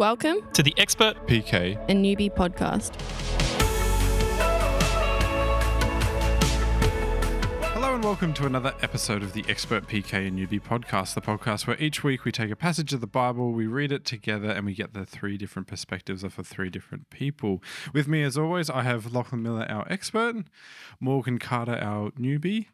Welcome to the Expert PK. and newbie podcast. Hello and welcome to another episode of the Expert PK and Newbie podcast, the podcast where each week we take a passage of the Bible, we read it together, and we get the three different perspectives of the three different people. With me, as always, I have Lachlan Miller, our expert, Morgan Carter, our newbie,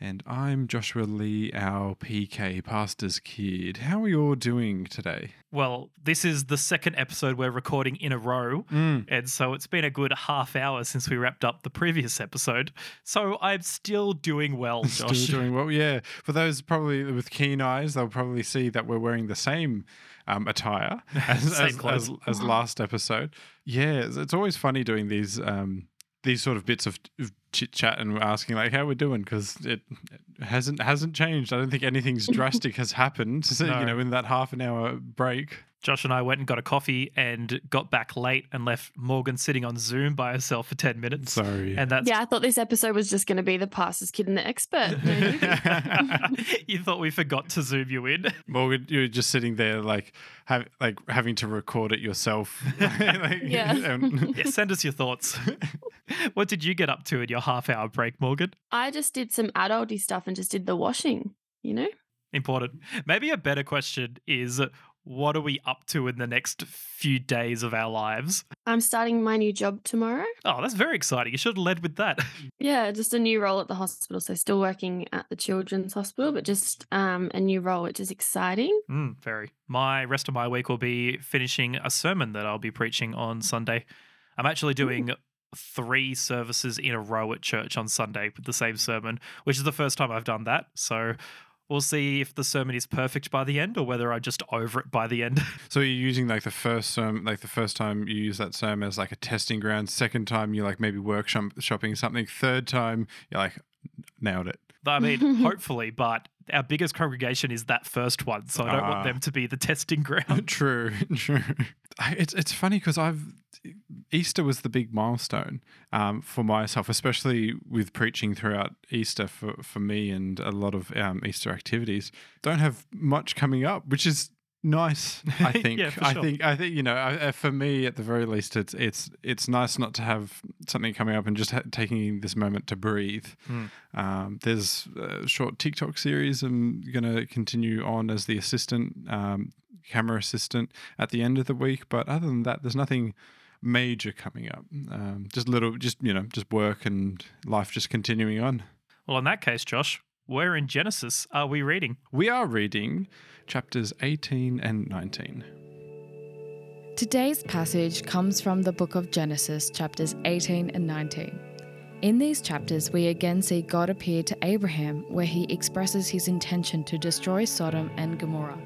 and I'm Joshua Lee, our PK, pastor's kid. How are you all doing today? Well, this is the second episode we're recording in a row. And so it's been a good half hour since we wrapped up the previous episode. So I'm still doing well, Still doing well. Yeah. For those probably with keen eyes, they'll probably see that we're wearing the same um, attire as, as, as, as last episode. Yeah, it's, it's always funny doing these um, these sort of bits of, of chit chat and we're asking like how we're doing because it, it hasn't hasn't changed. I don't think anything's drastic has happened. So, No. You know, in that half an hour break. Josh and I went and got a coffee and got back late and left Morgan sitting on Zoom by herself for 10 minutes. Sorry. And that's Yeah, I thought this episode was just going to be the pastor's kid and the expert. You thought we forgot to zoom you in. Morgan, you were just sitting there like have, like having to record it yourself. Like, Yeah. and- um, Yeah, send us your thoughts. what did you get up to in your half hour break, Morgan? I just did some adulty stuff and just did the washing, you know? Important. Maybe a better question is what are we up to in the next few days of our lives? I'm starting my new job tomorrow. Oh, that's very exciting. You should have led with that. Yeah, just a new role at the hospital. So still working at the children's hospital, but just um, a new role, which is exciting. Mm, very. My rest of my week will be finishing a sermon that I'll be preaching on Sunday. I'm actually doing three services in a row at church on Sunday with the same sermon, which is the first time I've done that. So we'll see if the sermon is perfect by the end or whether I just over it by the end. So you're using like the first sermon, like the first time you use that sermon as like a testing ground. Second time you're like maybe workshop shopping something. Third time you're like nailed it. I mean, hopefully, but our biggest congregation is that first one, so I don't Ah. want them to be the testing ground. true, true. It's it's funny because I've Easter was the big milestone um, for myself, especially with preaching throughout Easter for for me and a lot of um, Easter activities. Don't have much coming up, which is nice. I think. Yeah, I sure. think. I think you know. I, uh, for me, at the very least, it's it's it's nice not to have something coming up and just ha- taking this moment to breathe. Mm. Um, there's a short TikTok series I'm going to continue on as the assistant, um, camera assistant at the end of the week. But other than that, there's nothing major coming up. Um, just little, just, you know, just work and life just continuing on. Well, in that case, Josh, where in Genesis are we reading? We are reading chapters 18 and 19. Today's passage comes from the book of Genesis, chapters 18 and 19. In these chapters, we again see God appear to Abraham, where he expresses his intention to destroy Sodom and Gomorrah.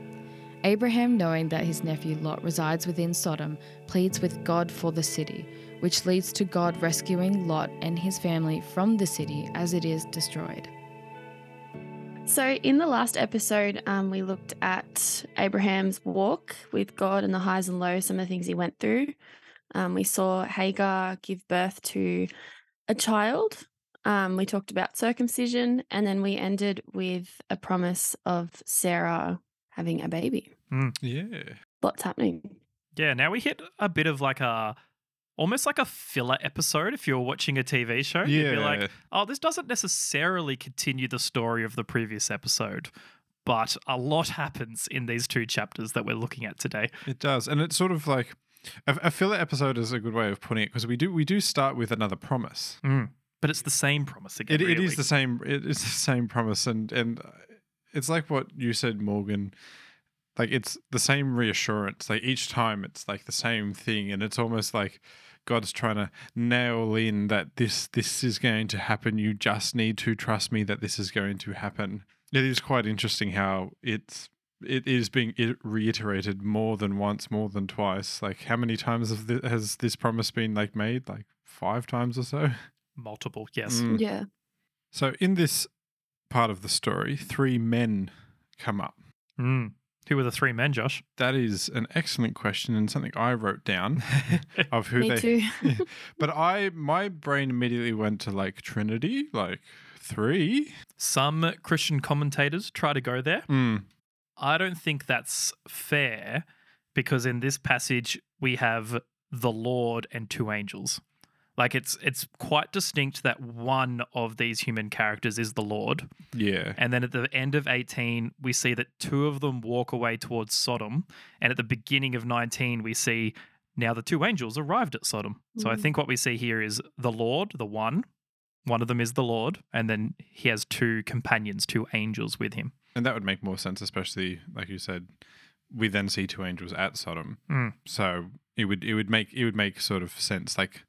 Abraham, knowing that his nephew Lot resides within Sodom, pleads with God for the city, which leads to God rescuing Lot and his family from the city as it is destroyed. So, in the last episode, um, we looked at Abraham's walk with God and the highs and lows, some of the things he went through. Um, we saw Hagar give birth to a child. Um, we talked about circumcision, and then we ended with a promise of Sarah having a baby. Yeah. Lots happening. Yeah, now we hit a bit of like a almost like a filler episode if you're watching a TV show. You'd be like, oh, this doesn't necessarily continue the story of the previous episode. But a lot happens in these two chapters that we're looking at today. It does, and it's sort of like a, a filler episode is a good way of putting it because we do we do start with another promise. Mm. But it's the same promise again. It, it really. is the same. It is the same promise, and and it's like what you said, Morgan. Like it's the same reassurance. Like each time, it's like the same thing, and it's almost like God's trying to nail in that this this is going to happen. You just need to trust me that this is going to happen. It is quite interesting how it's it is being reiterated more than once, more than twice. Like how many times has this promise been like made? Like five times or so. multiple. Yes. Mm. Yeah. So in this part of the story, three men come up. Mm. Who were the three men, Josh? That is an excellent question and something I wrote down of who Me they. too. but I, my brain immediately went to like Trinity, like three. Some Christian commentators try to go there. Mm. I don't think that's fair because in this passage we have the Lord and two angels. Like it's it's quite distinct that one of these human characters is the Lord. Yeah. And then at the end of 18, we see that two of them walk away towards Sodom. And at the beginning of 19, we see now the two angels arrived at Sodom. So I Mm. think what we see here is the Lord, the one. One of them is the Lord, and then he has two companions, two angels with him. And that would make more sense, especially like you said, we then see two angels at Sodom. Mm. So it would it would make it would make sort of sense. Like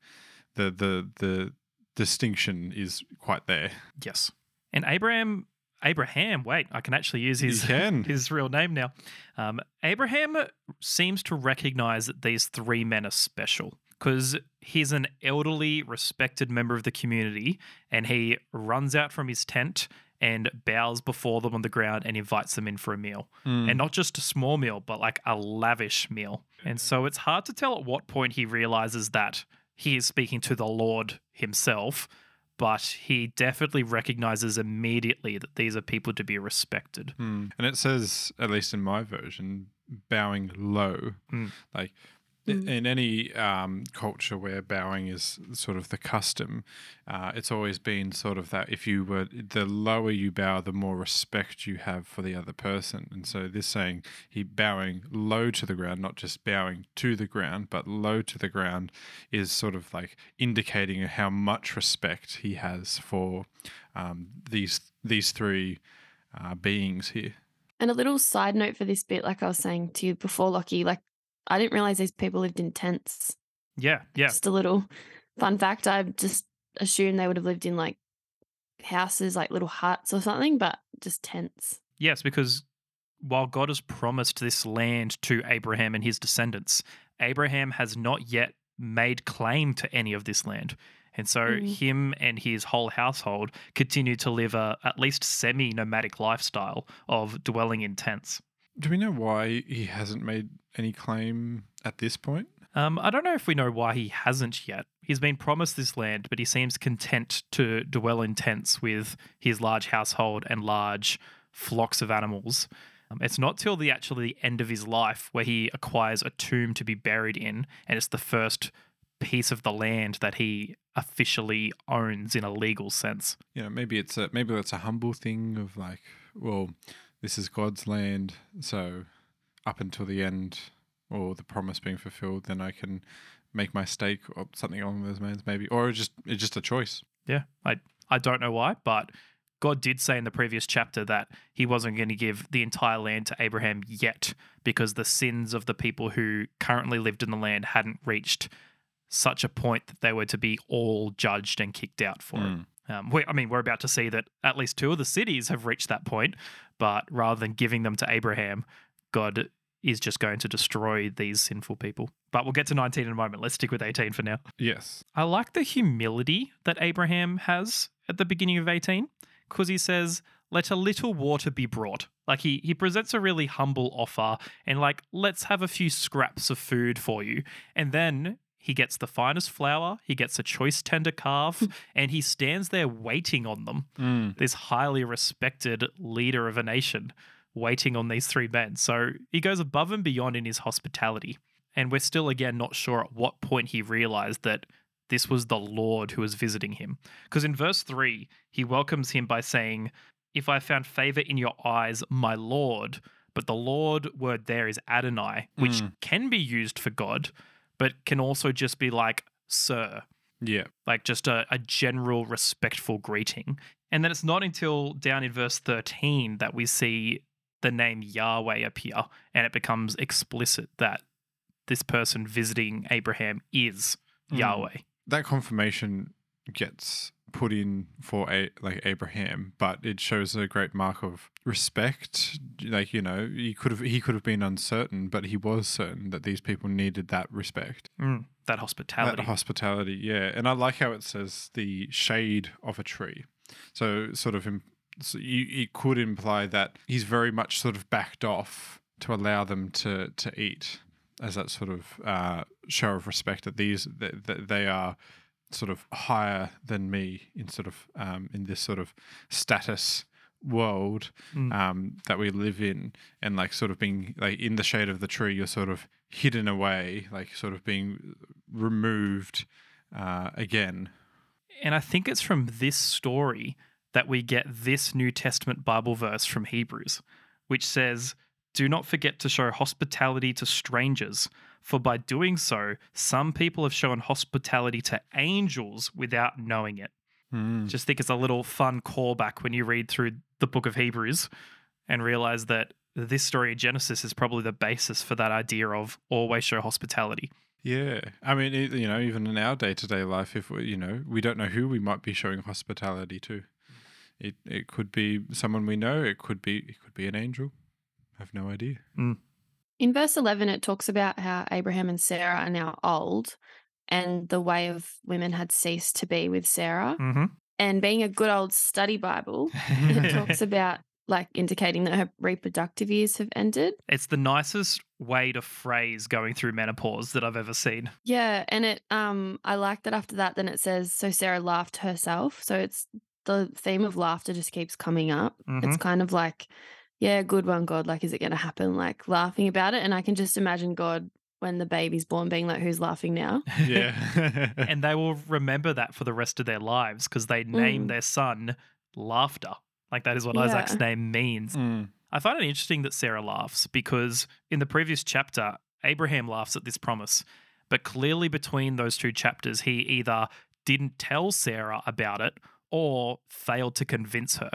the the the distinction is quite there. Yes. And Abraham, Abraham, wait, I can actually use his his real name now. Um, Abraham seems to recognize that these three men are special because he's an elderly, respected member of the community and he runs out from his tent and bows before them on the ground and invites them in for a meal. Mm. And not just a small meal, but like a lavish meal. And so it's hard to tell at what point he realizes that he is speaking to the Lord himself, but he definitely recognizes immediately that these are people to be respected. Mm. And it says, at least in my version, bowing low. Mm. Like Mm. in any um, culture where bowing is sort of the custom, uh, it's always been sort of that if you were the lower you bow, the more respect you have for the other person. And so this saying he bowing low to the ground, not just bowing to the ground, but low to the ground, is sort of like indicating how much respect he has for um, these these three uh, beings here. And a little side note for this bit, like I was saying to you before, Lockie, like I didn't realize these people lived in tents. Yeah, yeah. Just a little fun fact. I just assumed they would have lived in like houses, like little huts or something, but just tents. Yes, because while God has promised this land to Abraham and his descendants, Abraham has not yet made claim to any of this land. And so Mhm. him and his whole household continue to live a at least semi nomadic lifestyle of dwelling in tents. Do we know why he hasn't made any claim at this point? Um, I don't know if we know why he hasn't yet. He's been promised this land, but he seems content to dwell in tents with his large household and large flocks of animals. Um, it's not till the actually end of his life where he acquires a tomb to be buried in, and it's the first piece of the land that he officially owns in a legal sense. Know, maybe it's a maybe it's a humble thing of like, well, this is God's land, so up until the end or the promise being fulfilled, then I can make my stake or something along those lines, maybe, or just it's just a choice. Yeah, I I don't know why, but God did say in the previous chapter that he wasn't going to give the entire land to Abraham yet because the sins of the people who currently lived in the land hadn't reached such a point that they were to be all judged and kicked out for it. Mm. Um, we, I mean, we're about to see that at least two of the cities have reached that point, but rather than giving them to Abraham, God is just going to destroy these sinful people. But we'll get to 19 in a moment. Let's stick with 18 for now. Yes. I like the humility that Abraham has at the beginning of 18 because he says, Let a little water be brought. Like he, he presents a really humble offer and, like, let's have a few scraps of food for you. And then he gets the finest flour, he gets a choice tender calf, and he stands there waiting on them. Mm. This highly respected leader of a nation waiting on these three men. So he goes above and beyond in his hospitality. And we're still, again, not sure at what point he realized that this was the Lord who was visiting him. Because in verse 3, he welcomes him by saying, If I found favor in your eyes, my Lord. But the Lord word there is Adonai, which Mm. can be used for God, but can also just be like, Sir Yeah. like just a, a general respectful greeting. And then it's not until down in verse 13 that we see the name Yahweh appear and it becomes explicit that this person visiting Abraham is Mm. Yahweh. That confirmation gets put in for a like Abraham, but it shows a great mark of respect. Like you know, he could have he could have been uncertain, but he was certain that these people needed that respect. Mm, that hospitality. That hospitality, yeah. And I like how it says the shade of a tree. So sort of, so you, it could imply that he's very much sort of backed off to allow them to to eat, as that sort of uh, show of respect that these that, that they are sort of higher than me in sort of um, in this sort of status world Mm. um, that we live in, and like sort of being like in the shade of the tree, you're sort of hidden away, like sort of being removed uh, again. And I think it's from this story that we get this New Testament Bible verse from Hebrews, which says, Do not forget to show hospitality to strangers, for by doing so, some people have shown hospitality to angels without knowing it. Mm. Just think it's a little fun callback when you read through the book of Hebrews and realize that this story in Genesis is probably the basis for that idea of always show hospitality. Yeah, I mean, you know, even in our day to day life, if we, you know, we don't know who we might be showing hospitality to. It it could be someone we know. It could be it could be an angel. I have no idea. In verse 11, it talks about how Abraham and Sarah are now old and the way of women had ceased to be with Sarah. Mm-hmm. And being a good old study Bible, it talks about like indicating that her reproductive years have ended. It's the nicest way to phrase going through menopause that I've ever seen. Yeah. And it, um, I like that after that, then it says, so Sarah laughed herself. So it's the theme of laughter just keeps coming up. It's kind of like, yeah, good one, God. Like, is it going to happen? Like laughing about it. And I can just imagine God when the baby's born being like, who's laughing now? Yeah, and they will remember that for the rest of their lives because they name Mm. their son Laughter. Like that is what Yeah. Isaac's name means. Mm. I find it interesting that Sarah laughs because in the previous chapter, Abraham laughs at this promise. But clearly, between those two chapters, he either didn't tell Sarah about it or failed to convince her.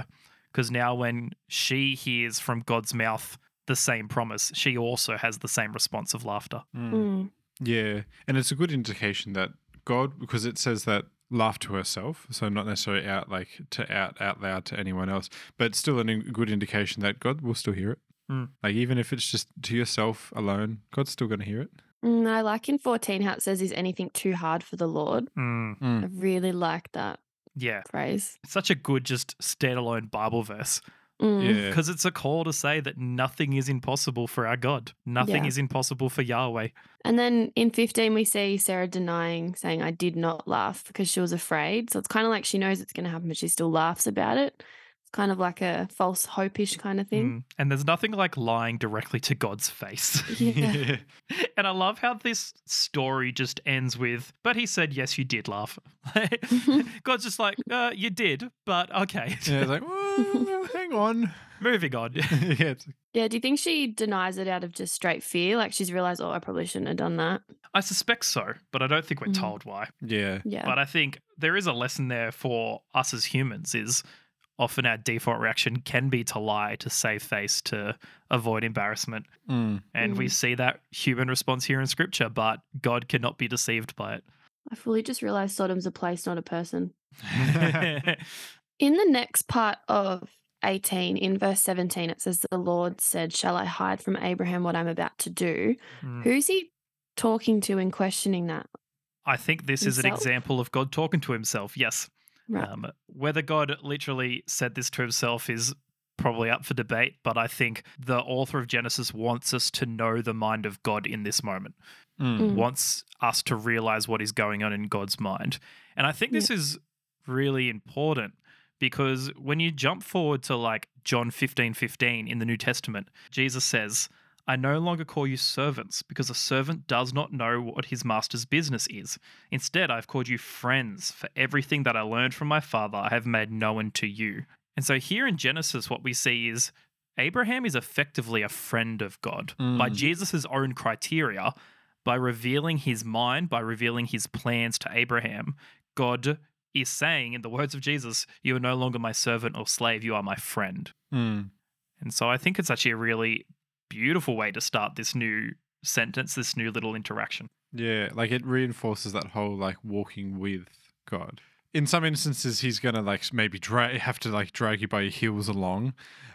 Because now, when she hears from God's mouth the same promise, she also has the same response of laughter. Mm. Mm. Yeah, and it's a good indication that God, because it says that laugh to herself, so not necessarily out like to out out loud to anyone else, but still a good indication that God will still hear it. Mm. Like even if it's just to yourself alone, God's still going to hear it. Mm, I like in 14 how it says, is anything too hard for the Lord? Mm, I really like that yeah. phrase. It's such a good, just standalone Bible verse Mm. Yeah, because it's a call to say that nothing is impossible for our God. Nothing Yeah. is impossible for Yahweh. And then in 15, we see Sarah denying, saying, I did not laugh because she was afraid. So it's kind of like she knows it's going to happen, but she still laughs about it. It's kind of like a false hope-ish kind of thing. Mm. And there's nothing like lying directly to God's face. Yeah. and I love how this story just ends with, but he said, yes, you did laugh. God's just like, uh, you did, but okay. yeah, it's like well, hang on. Moving on. yeah, Yeah. Do you think she denies it out of just straight fear? Like she's realized, oh, I probably shouldn't have done that. I suspect so, but I don't think we're Mhm. told why. yeah, Yeah. But I think there is a lesson there for us as humans is often our default reaction can be to lie, to save face, to avoid embarrassment. Mm. And we Mm. see that human response here in scripture, but God cannot be deceived by it. I fully just realized Sodom's a place, not a person. In the next part of 18, in verse 17, it says, The Lord said, Shall I hide from Abraham what I'm about to do? Mm. Who's he talking to and questioning that? I think this is an example of God talking to himself. Yes. Right. Um, whether God literally said this to himself is probably up for debate, but I think the author of Genesis wants us to know the mind of God in this moment. Mm. Mm. wants us to realize what is going on in God's mind. And I think this is really important because when you jump forward to like John 15 15 in the New Testament, Jesus says, I no longer call you servants because a servant does not know what his master's business is. Instead, I've called you friends, for everything that I learned from my father I have made known to you. And so here in Genesis, what we see is Abraham is effectively a friend of God by Mm. Jesus' own criteria by revealing his mind, by revealing his plans to Abraham, God is saying, in the words of Jesus, You are no longer my servant or slave, you are my friend. Mm. And so I think it's actually a really beautiful way to start this new sentence, this new little interaction. Yeah, like it reinforces that whole like walking with God. In some instances, he's gonna like maybe dra- have to like drag you by your heels along,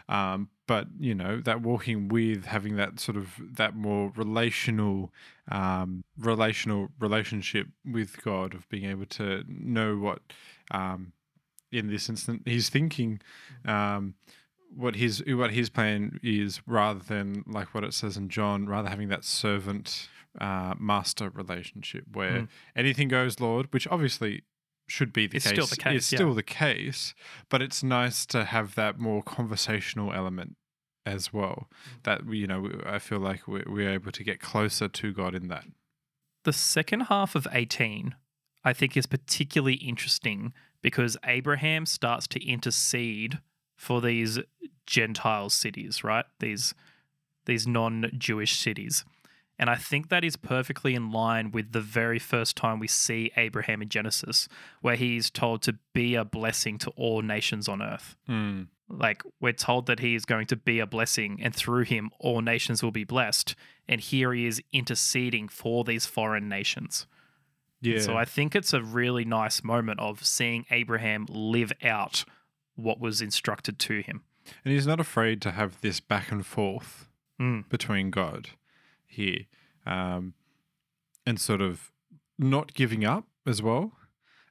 um, but you know that walking with, having that sort of that more relational, um, relational relationship with God, of being able to know what, um, in this instant, he's thinking, um, what his what his plan is, rather than like what it says in John, rather having that servant uh, master relationship where Mm. anything goes, Lord, which obviously should be the It's case. still the case, It's yeah. still the case, but it's nice to have that more conversational element as well. Mm. That you know, I feel like we're, we're able to get closer to God in that. The second half of 18, I think, is particularly interesting because Abraham starts to intercede for these Gentile cities, right? These these non-Jewish cities. And I think that is perfectly in line with the very first time we see Abraham in Genesis, where he's told to be a blessing to all nations on earth. Mm. Like we're told that he is going to be a blessing, and through him all nations will be blessed. And here he is interceding for these foreign nations. Yeah. So I think it's a really nice moment of seeing Abraham live out what was instructed to him. and he's not afraid to have this back and forth Mm. between God here, um, and sort of not giving up as well.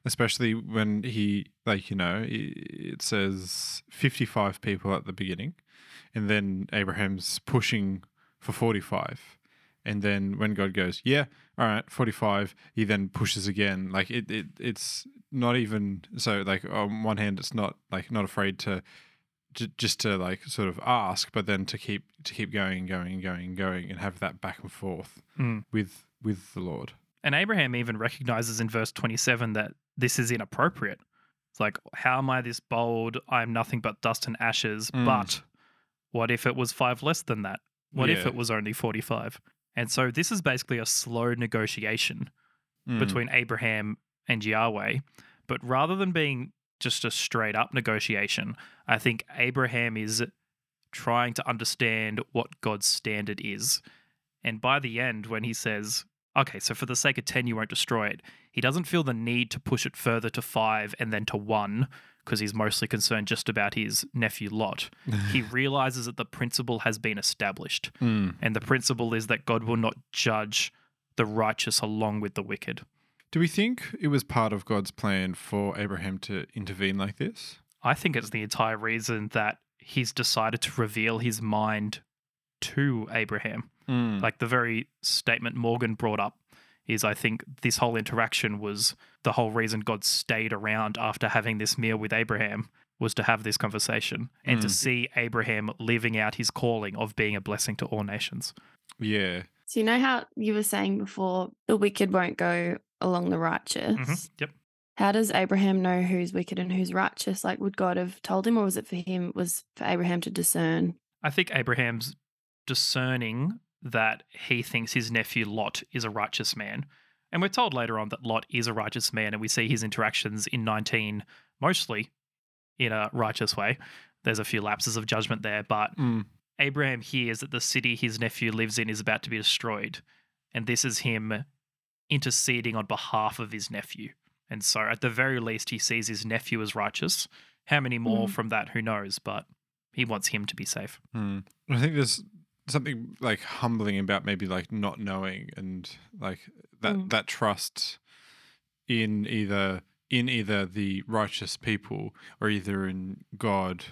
Especially when he, like, you know, it says 55 people at the beginning, and then Abraham's pushing for 45. And then when God goes, yeah, all right, 45, he then pushes again. Like, it, it it's not even so, like, on one hand, it's not like not afraid to j- just to like sort of ask, but then to keep to keep going and going and going and going and have that back and forth Mm. with with the Lord. And Abraham even recognizes in verse 27 that this is inappropriate. It's like, how am I this bold? I'm nothing but dust and ashes. Mm. But what if it was five less than that? What if it was only 45? And so this is basically a slow negotiation Mm. between Abraham and Yahweh. But rather than being just a straight up negotiation, I think Abraham is trying to understand what God's standard is. And by the end, when he says, okay, so for the sake of 10, you won't destroy it, he doesn't feel the need to push it further to five and then to one because he's mostly concerned just about his nephew Lot. he realizes that the principle has been established. Mm. And the principle is that God will not judge the righteous along with the wicked. Do we think it was part of God's plan for Abraham to intervene like this? I think it's the entire reason that he's decided to reveal his mind to Abraham. Mm. Like the very statement Morgan brought up is I think this whole interaction was the whole reason God stayed around after having this meal with Abraham was to have this conversation and to Mm. see Abraham living out his calling of being a blessing to all nations. yeah. So you know how you were saying before the wicked won't go along the righteous. Mhm. Yep. How does Abraham know who's wicked and who's righteous? Like, would God have told him, or was it for him? Was for Abraham to discern? I think Abraham's discerning that he thinks his nephew Lot is a righteous man. And we're told later on that Lot is a righteous man, and we see his interactions in 19 mostly in a righteous way. There's a few lapses of judgment there, but Mm. Abraham hears that the city his nephew lives in is about to be destroyed. And this is him interceding on behalf of his nephew. And so, at the very least, he sees his nephew as righteous. How many more Mhm. from that? Who knows? But he wants him to be safe. Mm. I think there's something like humbling about maybe like not knowing and like that Mm. that trust in either in either the righteous people or either in God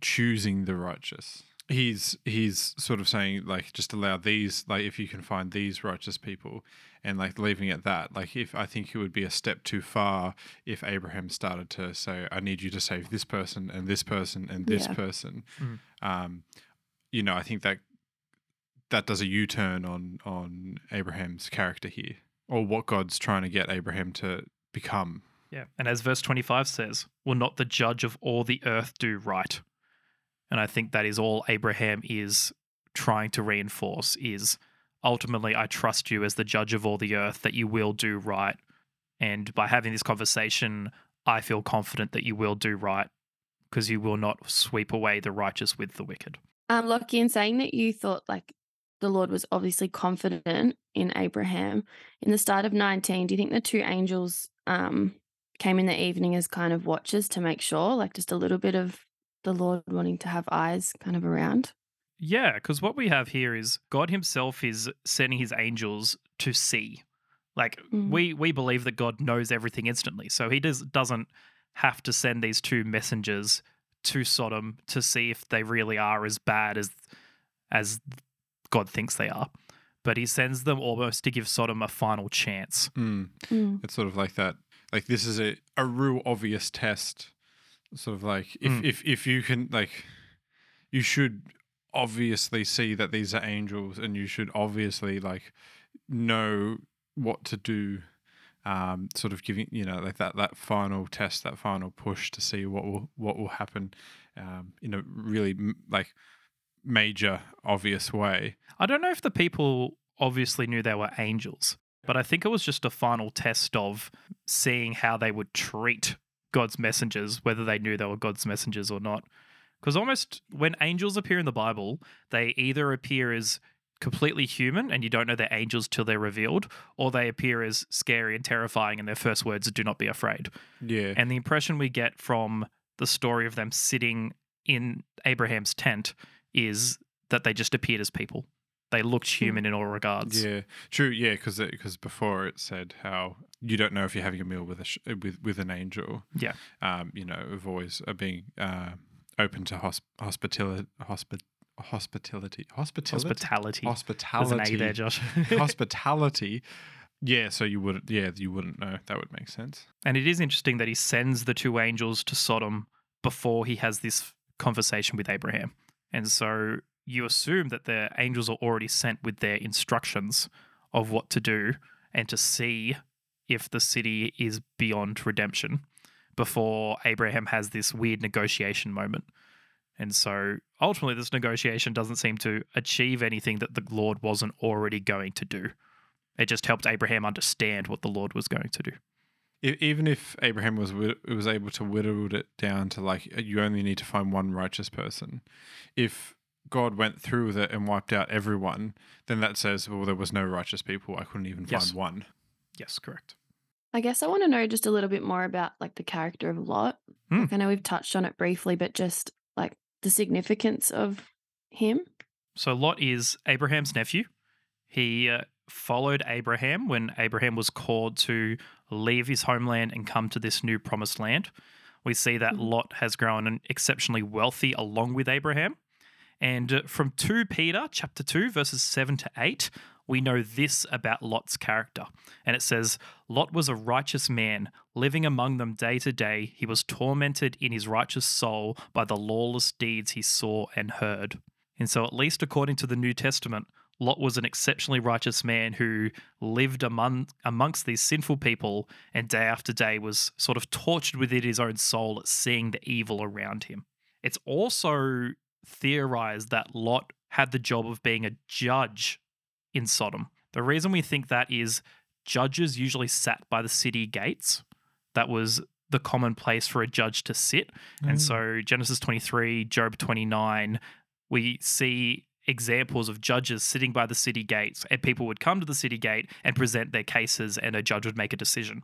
choosing the righteous. He's he's sort of saying like just allow these like if you can find these righteous people and like leaving it at that like if I think it would be a step too far if Abraham started to say I need you to save this person and this person and this Yeah. person Mm. um you know I think that that does a U-turn on on Abraham's character here or what God's trying to get Abraham to become Yeah. And as verse 25 says, will not the judge of all the earth do right? And I think that is all Abraham is trying to reinforce is ultimately I trust you as the judge of all the earth that you will do right. And by having this conversation, I feel confident that you will do right because you will not sweep away the righteous with the wicked. Um, Lockie, in saying that you thought like the Lord was obviously confident in Abraham in the start of 19, do you think the two angels um came in the evening as kind of watchers to make sure, like just a little bit of the Lord wanting to have eyes kind of around? Yeah, because what we have here is God Himself is sending His angels to see. Like Mm. we we believe that God knows everything instantly, so He does doesn't have to send these two messengers to Sodom to see if they really are as bad as as God thinks they are. But He sends them almost to give Sodom a final chance. Mm. Mm. It's sort of like that like this is a, a real obvious test. Sort of like if Mm. if if you can like, you should obviously see that these are angels, and you should obviously like know what to do. Um, sort of giving you know like that that final test, that final push to see what will what will happen, um, in a really like major obvious way. I don't know if the people obviously knew they were angels, but I think it was just a final test of seeing how they would treat God's messengers, whether they knew they were God's messengers or not. Because almost when angels appear in the Bible, they either appear as completely human and you don't know they're angels till they're revealed, or they appear as scary and terrifying and their first words are do not be afraid. Yeah, And the impression we get from the story of them sitting in Abraham's tent is that they just appeared as people. They looked human in all regards. Yeah, true. Yeah, because because before it said how you don't know if you're having a meal with a sh- with with an angel. Yeah. Um, you know, of always uh, being uh, open to hosp- hospitality, hospi- hospitality, hospitality, Hospitality. There's hospitality, an A there, Josh. hospitality. Yeah, so you wouldn't. yeah you wouldn't know. That would make sense. and it is interesting that he sends the two angels to Sodom before he has this conversation with Abraham. And so you assume that the angels are already sent with their instructions of what to do and to see if the city is beyond redemption before Abraham has this weird negotiation moment. And so ultimately, this negotiation doesn't seem to achieve anything that the Lord wasn't already going to do. It just helped Abraham understand what the Lord was going to do. Even if Abraham was was able to whittle it down to like you only need to find one righteous person, if God went through with it and wiped out everyone, then that says well there was no righteous people. I couldn't even Yes. find one. Yes, correct. I guess I want to know just a little bit more about like the character of Lot. Hmm. Like I know we've touched on it briefly, but just like the significance of him. So Lot is Abraham's nephew. He uh, followed Abraham when Abraham was called to leave his homeland and come to this new promised land. We see that Mhm. Lot has grown exceptionally wealthy along with Abraham. And uh, from 2 Peter chapter 2 verses 7 to 8, we know this about Lot's character. And it says, Lot was a righteous man, living among them day to day. He was tormented in his righteous soul by the lawless deeds he saw and heard. And so, at least according to the New Testament, Lot was an exceptionally righteous man who lived among, amongst these sinful people and day after day was sort of tortured within his own soul at seeing the evil around him. It's also theorized that Lot had the job of being a judge in Sodom. The reason we think that is judges usually sat by the city gates. That was the common place for a judge to sit. And so mm. Genesis 23, Job 29, we see examples of judges sitting by the city gates and people would come to the city gate and present their cases and a judge would make a decision.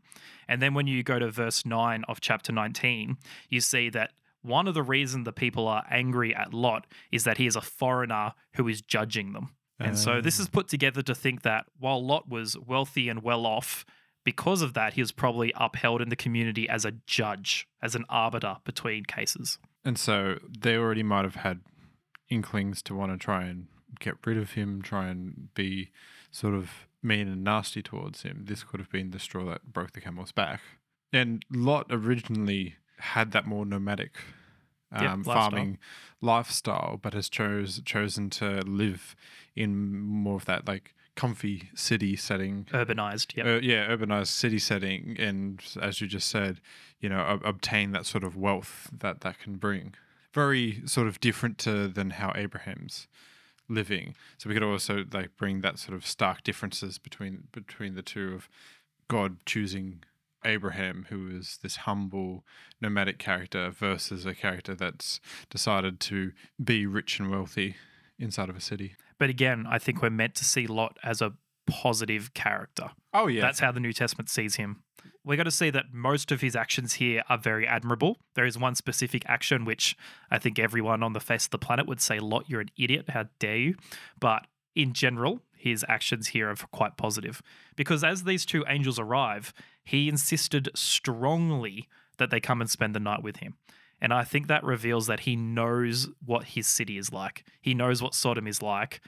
And then when you go to verse 9 of chapter 19, you see that one of the reasons the people are angry at Lot is that he is a foreigner who is judging them. And so this ah. is put together to think that while Lot was wealthy and well off, because of that, he was probably upheld in the community as a judge, as an arbiter between cases. And so they already might have had inklings to want to try and get rid of him, try and be sort of mean and nasty towards him. This could have been the straw that broke the camel's back. And Lot originally had that more nomadic Yep, um, lifestyle. farming lifestyle, but has chose chosen to live in more of that like comfy city setting Urbanized, yeah. uh, yeah, urbanized city setting, and as you just said, you know, ob- obtain that sort of wealth that that can bring. Very sort of different to than how Abraham's living. So we could also like bring that sort of stark differences between between the two of God choosing Abraham, who is this humble nomadic character, versus a character that's decided to be rich and wealthy inside of a city. But again, I think we're meant to see Lot as a positive character. Oh yeah, That's how the New Testament sees him. We're going to see that most of his actions here are very admirable. There is one specific action which I think everyone on the face of the planet would say, Lot, you're an idiot. How dare you? But in general, his actions here are quite positive. Because as these two angels arrive, he insisted strongly that they come and spend the night with him. And I think that reveals that he knows what his city is like. He knows what Sodom is like.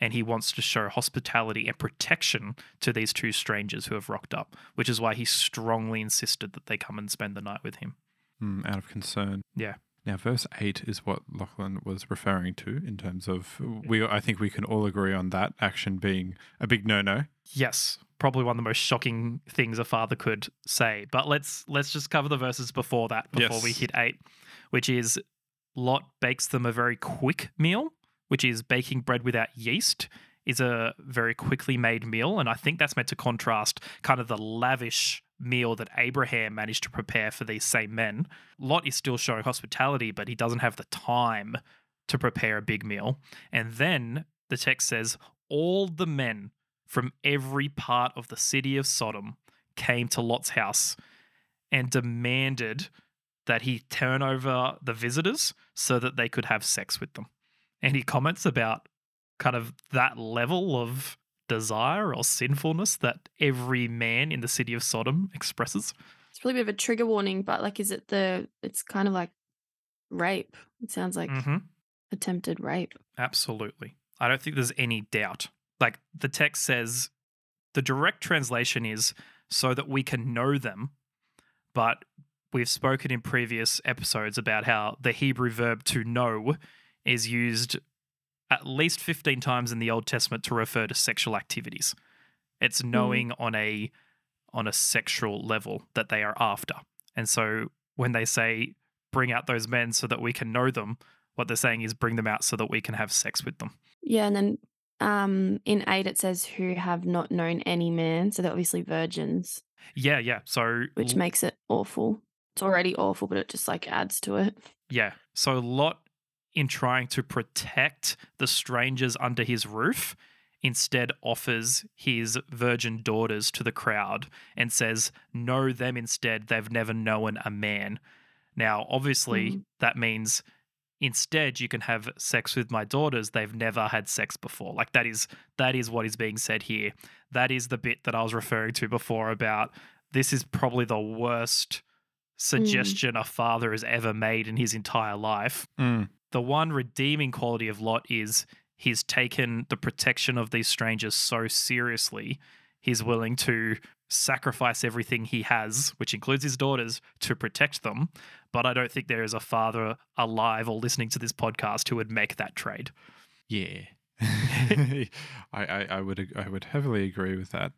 and he wants to show hospitality and protection to these two strangers who have rocked up, which is why he strongly insisted that they come and spend the night with him. Mm, out of concern. Yeah. Now, verse eight is what Lachlan was referring to in terms of mm-hmm. we. I think we can all agree on that action being a big no-no. Yes, probably one of the most shocking things a father could say. But let's let's just cover the verses before that before we hit 8, which is Lot bakes them a very quick meal, which is baking bread without yeast is a very quickly made meal and I think that's meant to contrast kind of the lavish meal that Abraham managed to prepare for these same men. Lot is still showing hospitality but he doesn't have the time to prepare a big meal. And then the text says all the men from every part of the city of Sodom came to Lot's house and demanded that he turn over the visitors so that they could have sex with them. And he comments about kind of that level of desire or sinfulness that every man in the city of Sodom expresses. It's probably a bit of a trigger warning, but like, is it the? It's kind of like rape. It sounds like hmm attempted rape. Absolutely. I don't think there's any doubt. Like the text says, the direct translation is so that we can know them. But we've spoken in previous episodes about how the Hebrew verb to know is used at least 15 times in the Old Testament to refer to sexual activities. It's knowing on a on a sexual level that they are after. And so when they say bring out those men so that we can know them, what they're saying is bring them out so that we can have sex with them. Yeah, and then um in eight it says who have not known any man, so they're obviously virgins, Yeah, yeah. So which makes it awful. It's already awful, but it just like adds to it. yeah. So a Lot in trying to protect the strangers under his roof instead offers his virgin daughters to the crowd and says, Know them instead. They've never known a man. Now, obviously, Mhm. that means instead you can have sex with my daughters. They've never had sex before. Like that is that is what is being said here. That is the bit that I was referring to before about this is probably the worst suggestion a father has ever made in his entire life Mm. The one redeeming quality of Lot is he's taken the protection of these strangers so seriously, he's willing to sacrifice everything he has, which includes his daughters, to protect them. But I don't think there is a father alive or listening to this podcast who would make that trade. Yeah. I, I I would I would heavily agree with that.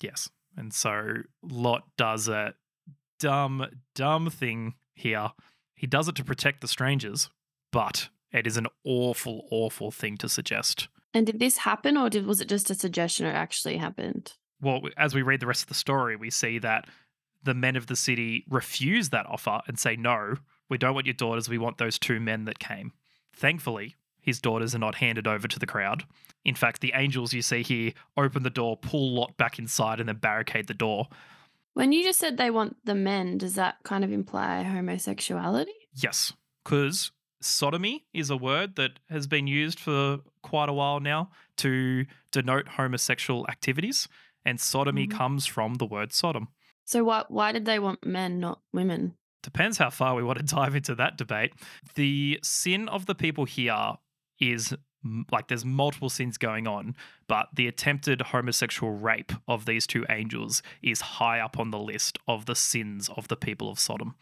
Yes. And so Lot does a dumb, dumb thing here. He does it to protect the strangers, but it is an awful, awful thing to suggest. And did this happen, or did was it just a suggestion, or actually happened? well, as we read the rest of the story, we see that the men of the city refuse that offer and say, No, we don't want your daughters. We want those two men that came. Thankfully, his daughters are not handed over to the crowd. In fact, the angels you see here open the door, pull Lot back inside, and then barricade the door. When you just said they want the men, does that kind of imply homosexuality? Yes, because sodomy is a word that has been used for quite a while now to denote homosexual activities, and sodomy Mhm. comes from the word Sodom. So why why did they want men, not women? depends how far we want to dive into that debate. The sin of the people here is like there's multiple sins going on, but the attempted homosexual rape of these two angels is high up on the list of the sins of the people of Sodom.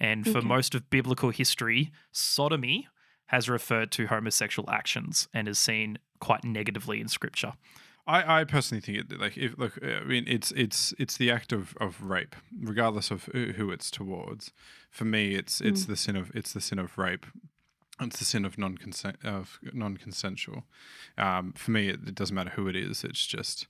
And for Okay. most of biblical history, sodomy has referred to homosexual actions and is seen quite negatively in scripture. I, I personally think it like if look I mean it's it's it's the act of, of rape regardless of who who it's towards. For me, it's it's the sin of it's the sin of rape. It's the sin of non consent of non consensual. Um, for me, it, it doesn't matter who it is. It's just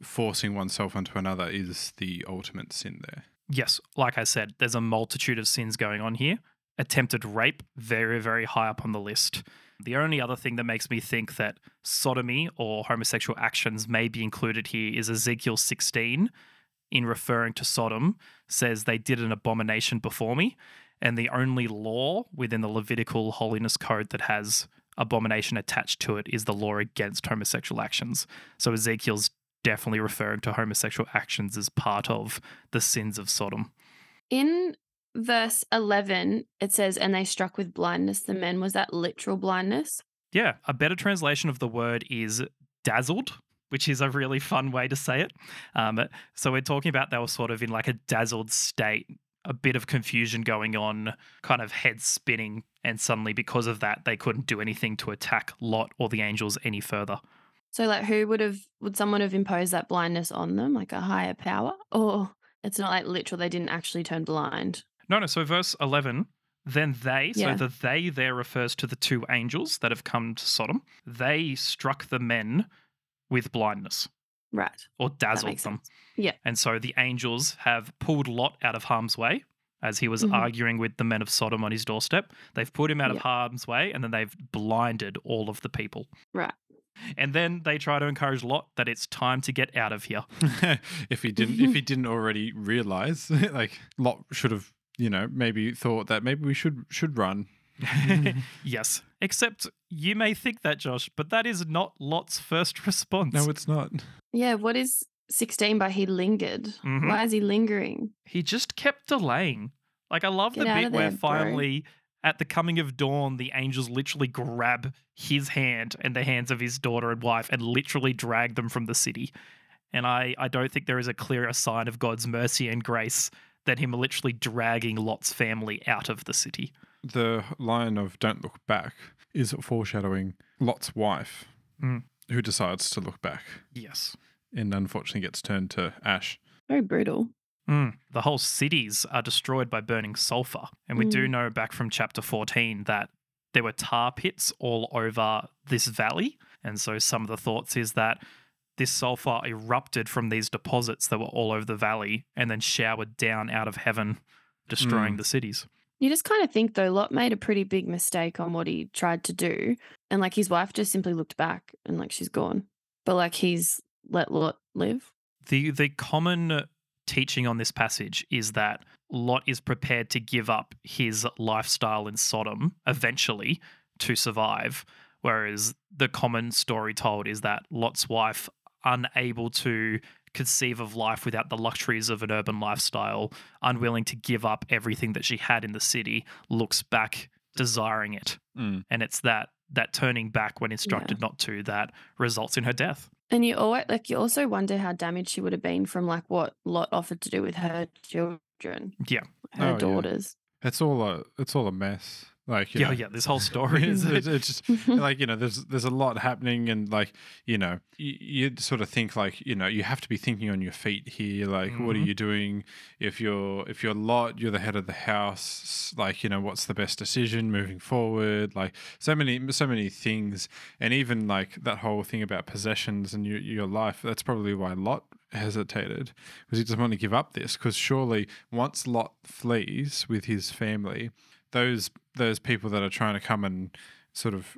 forcing oneself onto another is the ultimate sin there. Yes, like I said, there's a multitude of sins going on here. Attempted rape, very, very high up on the list. The only other thing that makes me think that sodomy or homosexual actions may be included here is Ezekiel 16, in referring to Sodom, says they did an abomination before me. And the only law within the Levitical holiness code that has abomination attached to it is the law against homosexual actions. So Ezekiel's definitely referring to homosexual actions as part of the sins of Sodom. In verse 11, it says, and they struck with blindness the men. Was that literal blindness? Yeah, a better translation of the word is dazzled, which is a really fun way to say it. Um, so we're talking about they were sort of in like a dazzled state, a bit of confusion going on, kind of head spinning, and suddenly because of that, they couldn't do anything to attack Lot or the angels any further. So, like, who would have, would someone have imposed that blindness on them, like a higher power? Or it's not like literal, they didn't actually turn blind. No, no. So verse 11, then they, Yeah. so the they there refers to the two angels that have come to Sodom. They struck the men with blindness Right. or dazzled them. sense. Yeah. And so the angels have pulled Lot out of harm's way as he was Mhm. arguing with the men of Sodom on his doorstep. They've put him out of harm's way and then they've blinded all of the people. Right. And then they try to encourage Lot that it's time to get out of here. if he didn't, if he didn't already realize, like Lot should have, you know, maybe thought that maybe we should should run. yes. Except you may think that, Josh, but that is not Lot's first response. No, it's not. Yeah. What is 16 by he lingered? Mhm. Why is he lingering? he just kept delaying. Like I love Get the out bit of where there, bro. Finally at the coming of dawn the angels literally grab his hand and the hands of his daughter and wife and literally drag them from the city. And I I don't think there is a clearer sign of God's mercy and grace than him literally dragging Lot's family out of the city. The line of "Don't look back" is foreshadowing Lot's wife, Mm. who decides to look back Yes. and unfortunately gets turned to ash. Very brutal. Mm. The whole cities are destroyed by burning sulfur. And we do know back from chapter 14 that there were tar pits all over this valley. And so some of the thoughts is that this sulfur erupted from these deposits that were all over the valley and then showered down out of heaven, destroying Mm. the cities. You just kind of think, though, Lot made a pretty big mistake on what he tried to do. And like his wife just simply looked back and like she's gone. But like he's let Lot live. The the common teaching on this passage is that Lot is prepared to give up his lifestyle in Sodom eventually to survive, whereas the common story told is that Lot's wife, unable to conceive of life without the luxuries of an urban lifestyle, unwilling to give up everything that she had in the city, looks back desiring it. Mm. And it's that that turning back when instructed not to that results in her death. And you always like you also wonder how damaged she would have been from like what Lot offered to do with her children, Yeah. her Oh, yeah. daughters. It's all a it's all a mess. Like Yeah, know, yeah. This whole story is it's, it's just like you know there's there's a lot happening and like you know you, you sort of think like you know you have to be thinking on your feet here like what are Mhm. you doing if you're if you're lot you're the head of the house like you know what's the best decision moving forward like so many so many things and even like that whole thing about possessions and your, your life that's probably why lot hesitated because he doesn't want to give up this because surely once lot flees with his family those those people that are trying to come and sort of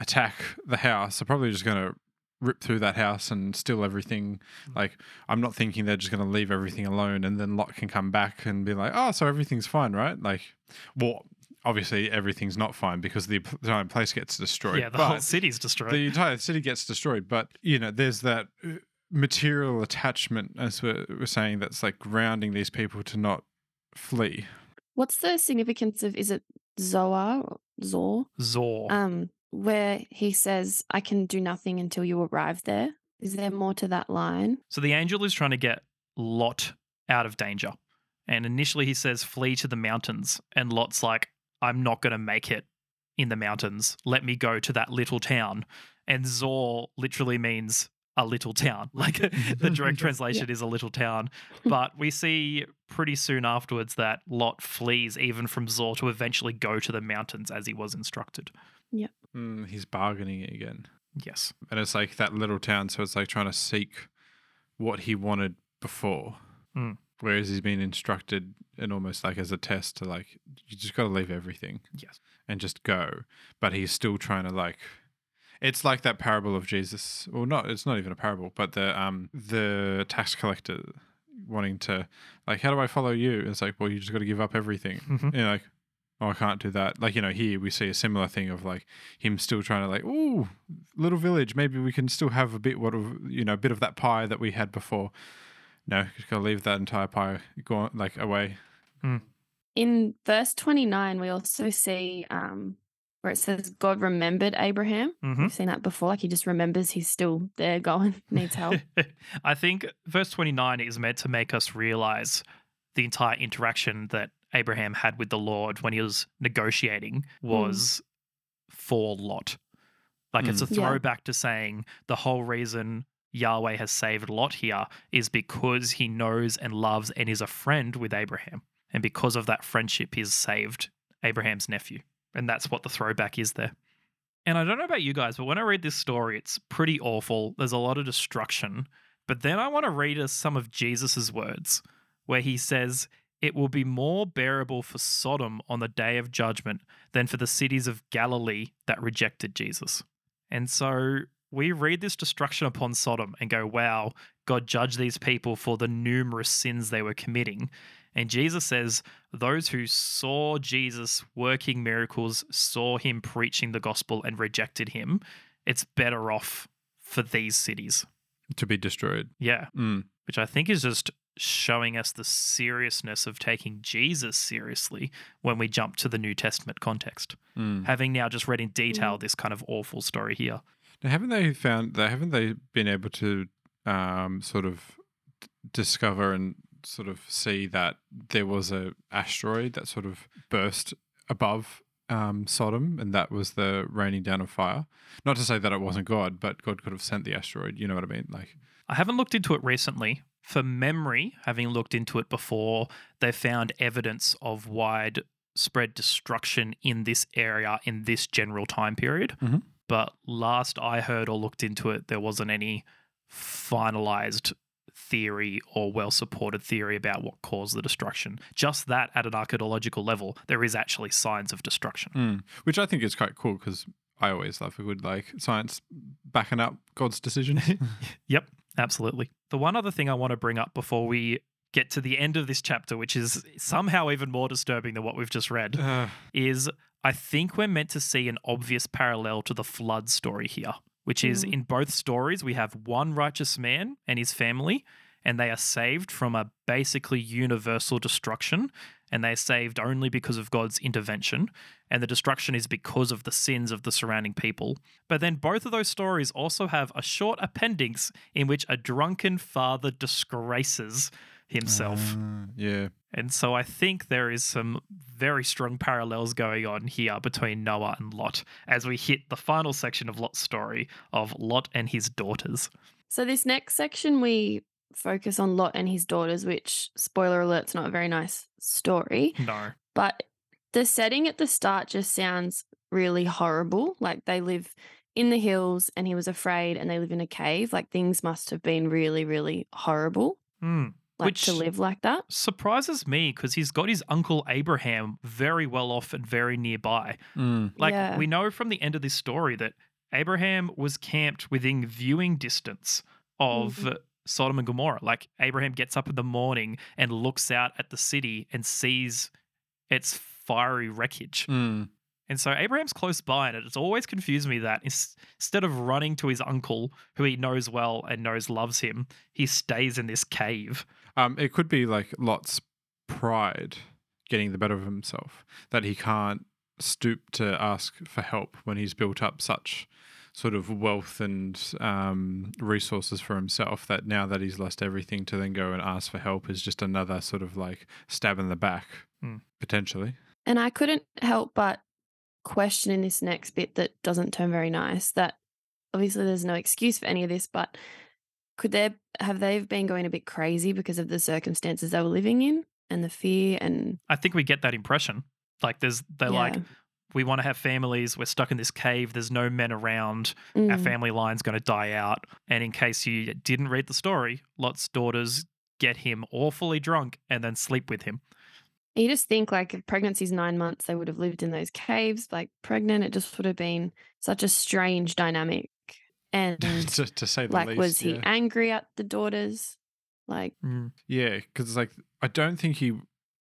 attack the house are probably just going to rip through that house and steal everything. Like I'm not thinking they're just going to leave everything alone and then Lot can come back and be like, "Oh, so everything's fine, right?" Like, well, obviously everything's not fine because the entire place gets destroyed. yeah, the but whole city's destroyed. the entire city gets destroyed. But you know, there's that uh, material attachment, as we're, we're saying, that's like grounding these people to not flee. What's the significance of is it Zoar or Zor? Zor. Um, where he says, I can do nothing until you arrive there. Is there more to that line? so the angel is trying to get Lot out of danger. And initially he says, flee to the mountains. And Lot's like, I'm not going to make it in the mountains. Let me go to that little town. And Zor literally means a little town. Like the direct translation is a little town. But we see pretty soon afterwards that Lot flees even from Zor to eventually go to the mountains as he was instructed. Yeah. Mm, he's bargaining again. Yes. and it's like that little town so it's like trying to seek what he wanted before Mm. whereas he's been instructed and almost like as a test to like you just got to leave everything Yes. and just go but he's still trying to like it's like that parable of jesus. Well not it's not even a parable but the um the tax collector wanting to like how do i follow you? It's like well you just got to give up everything. Mhm. you know like oh i can't do that. Like you know here we see a similar thing of like him still trying to like ooh little village maybe we can still have a bit what of you know a bit of that pie that we had before. No just gotta leave that entire pie go on, like away. In verse 29, we also see um, where it says God remembered Abraham. hmm We've seen that before. Like he just remembers he's still there going, needs help. I think verse 29 is meant to make us realize the entire interaction that Abraham had with the Lord when he was negotiating was for Lot. Like it's a Mm. Yeah. throwback to saying the whole reason Yahweh has saved Lot here is because he knows and loves and is a friend with Abraham. And because of that friendship, he's saved Abraham's nephew. And that's what the throwback is there. And I don't know about you guys, but when I read this story, it's pretty awful. There's a lot of destruction. But then I want to read us some of Jesus' words, where he says, It will be more bearable for Sodom on the day of judgment than for the cities of Galilee that rejected Jesus. And so we read this destruction upon Sodom and go, Wow, God judged these people for the numerous sins they were committing. And Jesus says, Those who saw Jesus working miracles, saw him preaching the gospel, and rejected him, it's better off for these cities. to be destroyed. Yeah, Mm. which I think is just showing us the seriousness of taking Jesus seriously when we jump to the New Testament context. Mm. Having now just read in detail this kind of awful story here. Now, haven't they found that? Haven't they been able to um, sort of d- discover and sort of see that there was a asteroid that sort of burst above um, Sodom, and that was the raining down of fire. Not to say that it wasn't God, but God could have sent the asteroid. You know what I mean? Like, I haven't looked into it recently. For memory, having looked into it before, they found evidence of widespread destruction in this area in this general time period. Mhm. But last I heard or looked into it, there wasn't any finalized theory or well supported theory about what caused the destruction. Just that at an archaeological level, there is actually signs of destruction. mm. which I think is quite cool because I always love a good like science backing up God's decision. Yep, absolutely. The one other thing I want to bring up before we get to the end of this chapter, which is somehow even more disturbing than what we've just read, Uh, is I think we're meant to see an obvious parallel to the flood story here, which is Mm. in both stories, we have one righteous man and his family, and they are saved from a basically universal destruction. And they are saved only because of God's intervention. And the destruction is because of the sins of the surrounding people. But then both of those stories also have a short appendix in which a drunken father disgraces himself. uh, yeah. And so I think there is some very strong parallels going on here between Noah and Lot as we hit the final section of Lot's story of Lot and his daughters. So this next section we focus on Lot and his daughters, which spoiler alert's not a very nice story. No. But the setting at the start just sounds really horrible. Like they live in the hills and he was afraid and they live in a cave. Like things must have been really, really horrible. Hmm. Like to live like that. Surprises me because he's got his uncle Abraham very well off and very nearby. Mm. Like Yeah. we know from the end of this story that Abraham was camped within viewing distance of Mhm. Sodom and Gomorrah. Like Abraham gets up in the morning and looks out at the city and sees its fiery wreckage. Mm. And so Abraham's close by, and it's always confused me that instead of running to his uncle, who he knows well and knows loves him, he stays in this cave. Um, it could be like Lot's pride getting the better of himself, that he can't stoop to ask for help when he's built up such sort of wealth and um, resources for himself that now that he's lost everything to then go and ask for help is just another sort of like stab in the back, Hmm. potentially. And I couldn't help but question in this next bit that doesn't turn very nice that obviously there's no excuse for any of this, but could there have they been going a bit crazy because of the circumstances they were living in and the fear and I think we get that impression. Like there's they're like, we want to have families, we're stuck in this cave, there's no men around, our Mm. family line's going to die out. And in case you didn't read the story, Lot's daughters get him awfully drunk and then sleep with him. You just think like if pregnancy's nine months, they would have lived in those caves, like pregnant. It just would have been such a strange dynamic. And to, to say the like, least. was he angry at the daughters? Like, Yeah, because like I don't think he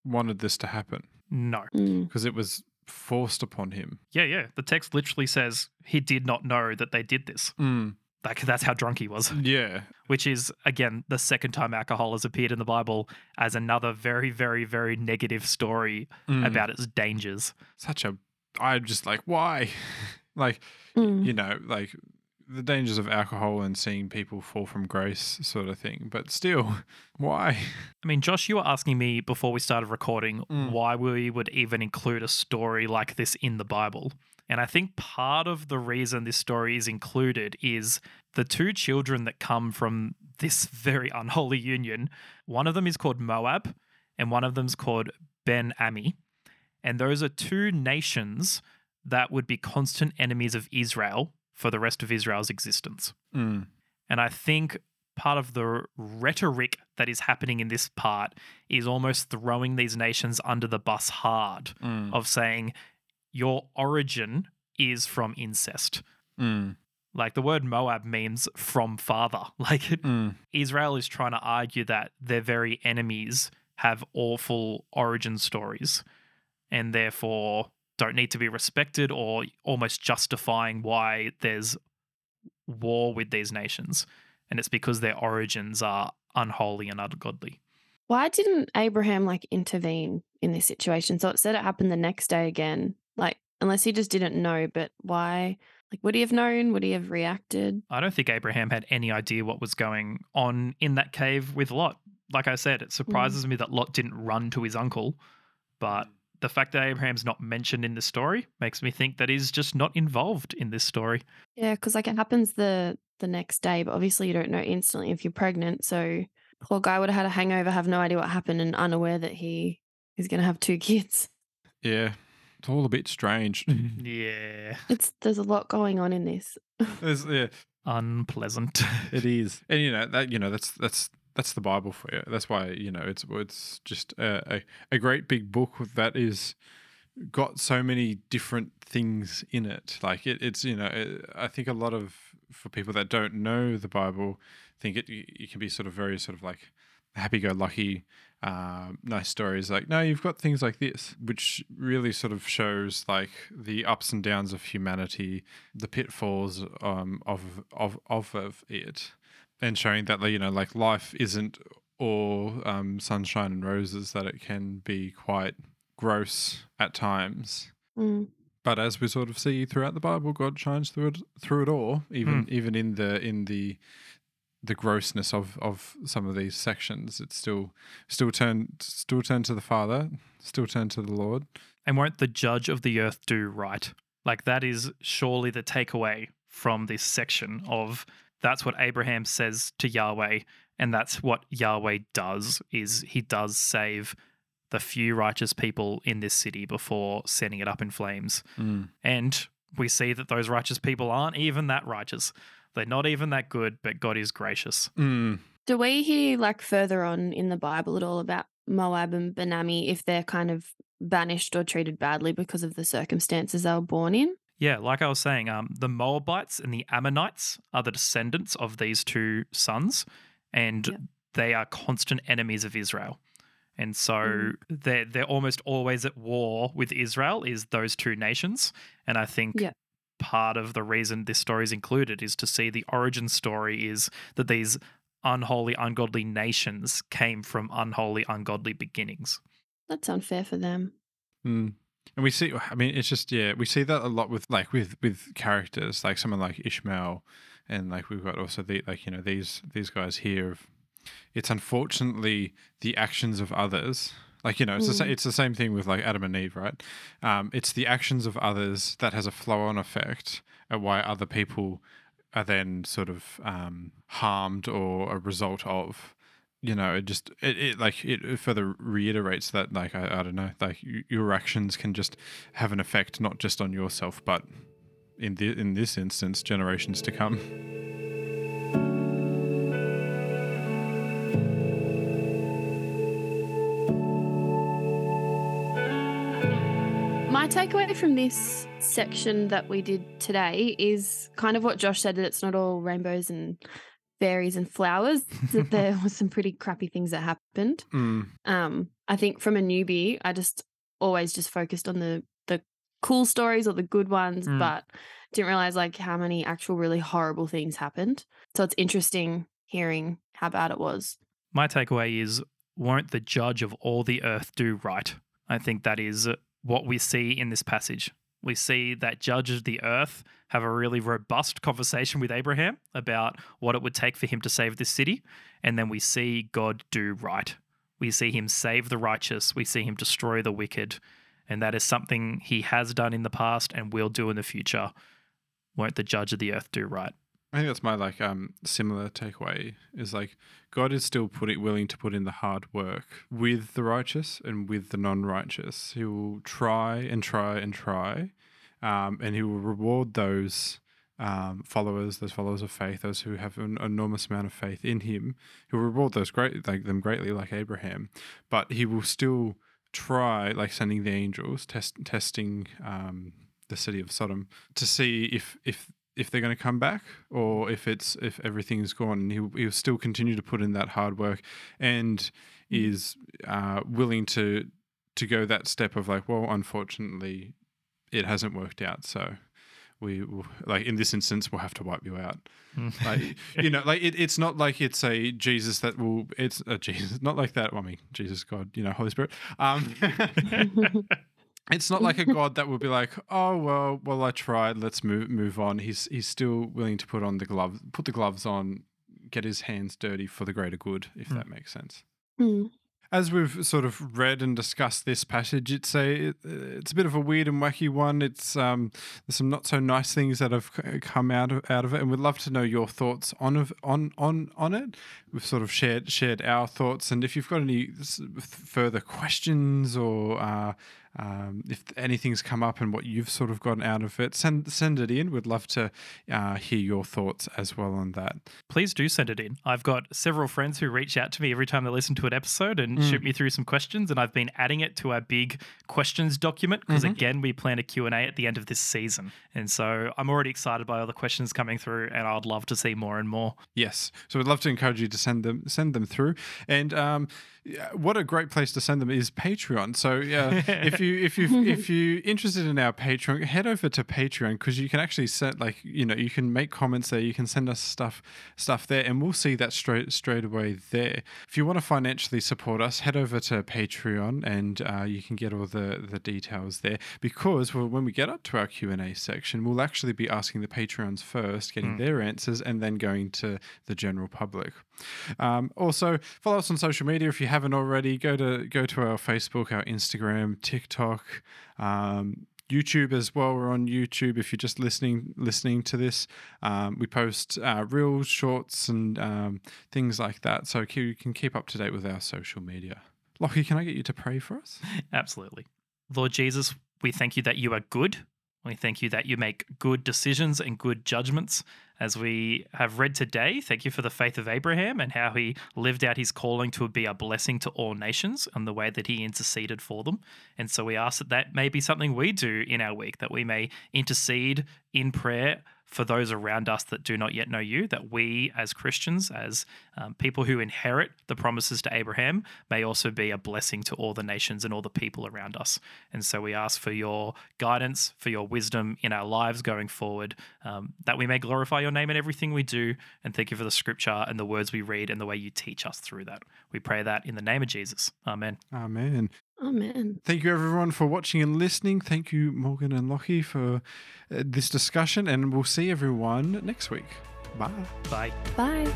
wanted this to happen No. mm, because it was forced upon him. Yeah, yeah. The text literally says he did not know that they did this. Mm. Like that's how drunk he was. Yeah, Which is again the second time alcohol has appeared in the Bible as another very, very, very negative story Mm. about its dangers. such a I'm just like, why? like, Mm. you know, like the dangers of alcohol and seeing people fall from grace, sort of thing. But still, why? I mean, Josh, you were asking me before we started recording Mm. why we would even include a story like this in the Bible. And I think part of the reason this story is included is the two children that come from this very unholy union. One of them is called Moab, and one of them's called Ben Ami. And those are two nations that would be constant enemies of Israel for the rest of Israel's existence. Mm. And I think part of the rhetoric that is happening in this part is almost throwing these nations under the bus hard Mm. of saying your origin is from incest. Mm. Like the word Moab means from father. Like it, Mm. Israel is trying to argue that their very enemies have awful origin stories and therefore don't need to be respected or almost justifying why there's war with these nations. And it's because their origins are unholy and ungodly. Why didn't Abraham like intervene in this situation? So it said it happened the next day again. Like, unless he just didn't know, but why? Like, would he have known? Would he have reacted? I don't think Abraham had any idea what was going on in that cave with Lot. Like I said, it mm. surprises me that Lot didn't run to his uncle, but mm. the fact that Abraham's not mentioned in the story makes me think that he's just not involved in this story. Yeah, because like it happens the the next day, but obviously you don't know instantly if you're pregnant. So poor guy would have had a hangover, have no idea what happened, and unaware that he is going to have two kids. Yeah. It's all a bit strange. Yeah. It's there's a lot going on in this. There's- yeah, Unpleasant. it is. And you know that you know that's that's that's the Bible for you. That's why you know it's it's just a a, a great big book that is got so many different things in it. Like it, it's you know it, I think a lot of for people that don't know the Bible think it it can be sort of very sort of like happy-go-lucky um, nice stories like no you've got things like this which really sort of shows like the ups and downs of humanity the pitfalls um, of, of of of it and showing that like, you know like life isn't all um, sunshine and roses that it can be quite gross at times Mm. but as we sort of see throughout the Bible, God shines through it through it all, even even in the in the the grossness of of some of these sections. It's still still turn still turn to the Father, still turn to the Lord. and won't the judge of the earth do right? Like that is surely the takeaway from this section of that's what Abraham says to Yahweh and that's what Yahweh does is he does save the few righteous people in this city before setting it up in flames. Mm. And we see that those righteous people aren't even that righteous. They're not even that good, but God is gracious. Mm. Do we hear like further on in the Bible at all about Moab and Benami if they're kind of banished or treated badly because of the circumstances they were born in? Yeah, like I was saying, um, the Moabites and the Ammonites are the descendants of these two sons, and Yep. they are constant enemies of Israel. And so Mm. they're they're almost always at war with Israel. Is those two nations, and I think Yep. part of the reason this story is included is to see the origin story is that these unholy, ungodly nations came from unholy, ungodly beginnings. That's unfair for them. Mm. And we see, I mean, it's just yeah, we see that a lot with like with with characters like someone like Ishmael, and like we've got also the like you know these these guys here. Of, it's unfortunately the actions of others. Like you know, it's the Mm. it's the same thing with like Adam and Eve, right? Um, it's the actions of others that has a flow-on effect at why other people are then sort of um, harmed or a result of you know it just it, it like it further reiterates that like I, I don't know like y- your actions can just have an effect not just on yourself but in the in this instance generations to come My takeaway from this section that we did today is kind of what Josh said that it's not all rainbows and fairies and flowers, that there was some pretty crappy things that happened. mm, Um, I think from a newbie, I just always just focused on the the cool stories or the good ones, Mm. but didn't realize like how many actual really horrible things happened. So it's interesting hearing how bad it was. My takeaway is won't the judge of all the earth do right? I think that is what we see in this passage. We see that judge of the earth have a really robust conversation with Abraham about what it would take for him to save this city. And then we see God do right. We see him save the righteous, we see him destroy the wicked. And that is something he has done in the past and will do in the future. Won't the judge of the earth do right? I think that's my like um similar takeaway is like God is still putting willing to put in the hard work with the righteous and with the non-righteous. He will try and try and try, um, and he will reward those um, followers, those followers of faith, those who have an enormous amount of faith in Him. He will reward those great like them greatly, like Abraham, but He will still try, like sending the angels, test testing um, the city of Sodom to see if if if they're going to come back or if it's if everything's gone. He'll, he'll still continue to put in that hard work and is uh, willing to to go that step of like well unfortunately it hasn't worked out so we will, like in this instance we'll have to wipe you out. Mm. like you know like it, it's not like it's a jesus that will it's a jesus not like that. Well, i mean jesus god you know holy spirit. Um it's not like a god that will be like oh well well i tried let's move move on he's he's still willing to put on the gloves put the gloves on get his hands dirty for the greater good if Mm. that makes sense Mm. as we've sort of read and discussed this passage, it's a it's a bit of a weird and wacky one. It's um, there's some not so nice things that have come out of out of it, and we'd love to know your thoughts on of on on on it. We've sort of shared shared our thoughts, and if you've got any further questions or uh, um, if anything's come up and what you've sort of gotten out of it, send send it in. We'd love to uh, hear your thoughts as well on that. Please do send it in. I've got several friends who reach out to me every time they listen to an episode and Mm. shoot me through some questions, and I've been adding it to our big questions document because Mhm. again, we plan a Q&A at the end of this season. And so I'm already excited by all the questions coming through and I'd love to see more and more. Yes, so we'd love to encourage you to send them send them through. And um, yeah, what a great place to send them is Patreon. So yeah, if you if you if you're interested in our Patreon, head over to Patreon because you can actually set like you know you can make comments there. You can send us stuff stuff there, and we'll see that straight straight away there. If you want to financially support us, head over to Patreon, and uh, you can get all the the details there. Because well, when we get up to our Q and A section, we'll actually be asking the Patreons first, getting Mm. their answers, and then going to the general public. Um, also, follow us on social media if you haven't already. Go to go to our Facebook, our Instagram, TikTok, um, YouTube as well. We're on YouTube. If you're just listening listening to this, um, we post uh, reels, shorts, and um, things like that. So you can keep up to date with our social media. Lockie, can I get you to pray for us? Absolutely. Lord Jesus, we thank you that you are good. We thank you that you make good decisions and good judgments. As we have read today, thank you for the faith of Abraham and how he lived out his calling to be a blessing to all nations and the way that he interceded for them. And so we ask that that may be something we do in our week, that we may intercede in prayer for those around us that do not yet know you, that we as Christians, as um, people who inherit the promises to Abraham, may also be a blessing to all the nations and all the people around us. And so we ask for your guidance, for your wisdom in our lives going forward, um, that we may glorify your name in everything we do. And thank you for the scripture and the words we read and the way you teach us through that. We pray that in the name of Jesus. Amen. Amen. Amen. Thank you, everyone, for watching and listening. Thank you, Morgan and Lockie, for uh, this discussion, and we'll see everyone next week. Bye. Bye. Bye.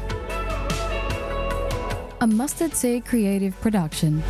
A Mustard Seed Creative Production.